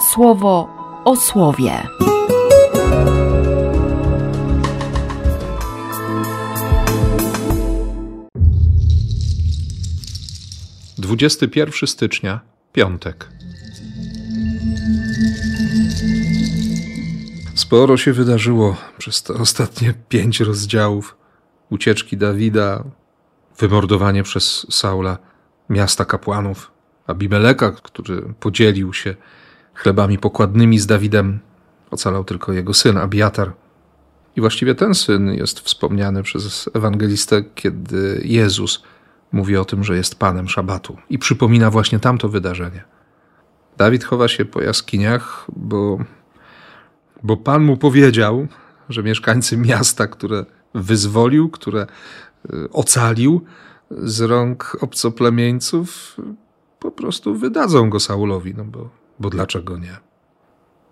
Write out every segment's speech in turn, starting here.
słowo o słowie. Dwudziesty pierwszy stycznia, piątek. Sporo się wydarzyło przez te ostatnie pięć rozdziałów. Ucieczki Dawida, wymordowanie przez Saula miasta kapłanów, Abimeleka, który podzielił się chlebami pokładnymi z Dawidem. Ocalał tylko jego syn Abiatar. I właściwie ten syn jest wspomniany przez ewangelistę, kiedy Jezus mówi o tym, że jest panem szabatu i przypomina właśnie tamto wydarzenie. Dawid chowa się po jaskiniach, bo, bo Pan mu powiedział, że mieszkańcy miasta, które wyzwolił, które y, ocalił z rąk obcoplemieńców, po prostu wydadzą go Saulowi, no bo, bo dlaczego nie?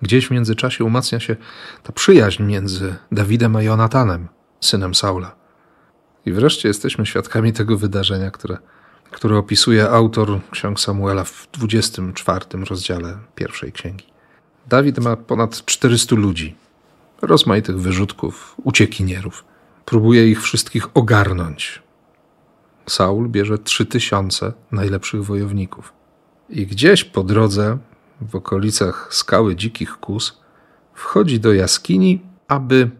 Gdzieś w międzyczasie umacnia się ta przyjaźń między Dawidem a Jonatanem, synem Saula. I wreszcie jesteśmy świadkami tego wydarzenia, które, które opisuje autor ksiąg Samuela w 24 rozdziale pierwszej księgi. Dawid ma ponad 400 ludzi, rozmaitych wyrzutków, uciekinierów. Próbuje ich wszystkich ogarnąć. Saul bierze 3000 najlepszych wojowników. I gdzieś po drodze, w okolicach skały dzikich kus, wchodzi do jaskini, aby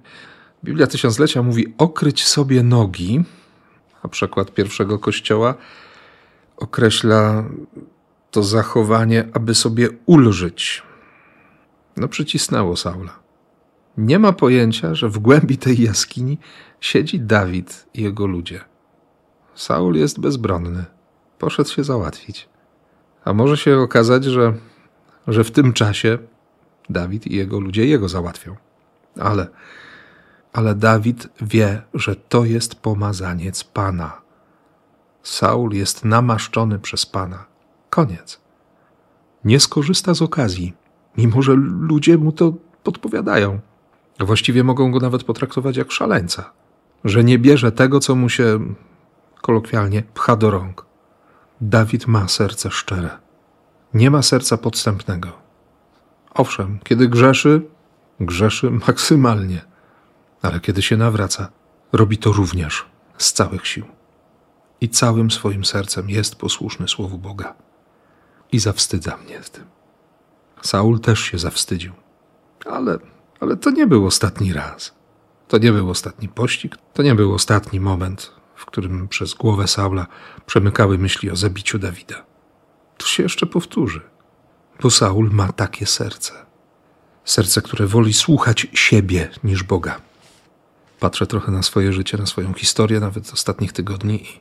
Biblia Tysiąclecia mówi okryć sobie nogi, a przykład pierwszego kościoła określa to zachowanie, aby sobie ulżyć. No przycisnęło Saula. Nie ma pojęcia, że w głębi tej jaskini siedzi Dawid i jego ludzie. Saul jest bezbronny. Poszedł się załatwić. A może się okazać, że, że w tym czasie Dawid i jego ludzie jego załatwią. Ale ale Dawid wie, że to jest pomazaniec Pana. Saul jest namaszczony przez Pana. Koniec. Nie skorzysta z okazji, mimo że ludzie mu to podpowiadają. Właściwie mogą go nawet potraktować jak szaleńca, że nie bierze tego, co mu się kolokwialnie pcha do rąk. Dawid ma serce szczere. Nie ma serca podstępnego. Owszem, kiedy grzeszy, grzeszy maksymalnie ale kiedy się nawraca, robi to również z całych sił. I całym swoim sercem jest posłuszny Słowu Boga. I zawstydza mnie w tym. Saul też się zawstydził. Ale, ale to nie był ostatni raz. To nie był ostatni pościg, to nie był ostatni moment, w którym przez głowę Saula przemykały myśli o zabiciu Dawida. To się jeszcze powtórzy, bo Saul ma takie serce. Serce, które woli słuchać siebie niż Boga patrzę trochę na swoje życie, na swoją historię, nawet ostatnich tygodni i,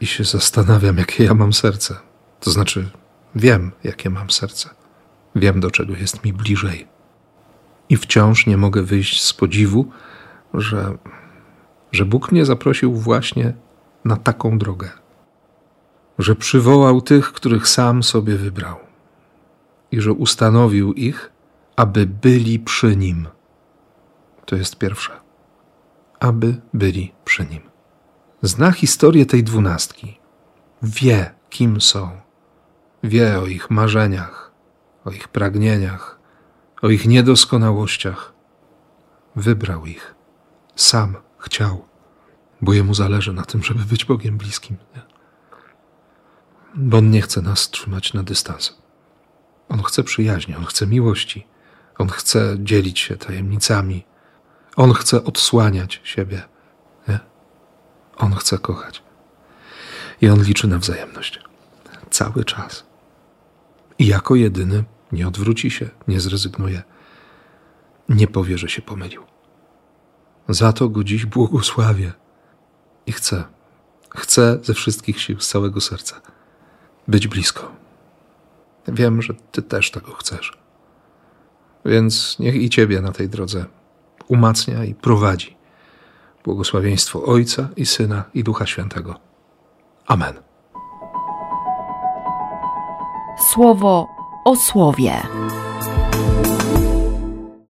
i się zastanawiam, jakie ja mam serce. To znaczy, wiem, jakie mam serce. Wiem, do czego jest mi bliżej. I wciąż nie mogę wyjść z podziwu, że, że Bóg mnie zaprosił właśnie na taką drogę. Że przywołał tych, których sam sobie wybrał. I że ustanowił ich, aby byli przy nim. To jest pierwsze aby byli przy nim. Zna historię tej dwunastki. Wie, kim są. Wie o ich marzeniach, o ich pragnieniach, o ich niedoskonałościach. Wybrał ich. Sam chciał, bo jemu zależy na tym, żeby być Bogiem bliskim. Nie? Bo on nie chce nas trzymać na dystans. On chce przyjaźni, on chce miłości, on chce dzielić się tajemnicami, on chce odsłaniać siebie. Nie? On chce kochać. I on liczy na wzajemność. Cały czas. I jako jedyny nie odwróci się, nie zrezygnuje. Nie powie, że się pomylił. Za to go dziś błogosławię. I chcę, chcę ze wszystkich sił, z całego serca być blisko. Wiem, że Ty też tego chcesz. Więc niech i Ciebie na tej drodze umacnia i prowadzi. Błogosławieństwo Ojca i Syna i Ducha Świętego. Amen. Słowo o słowie.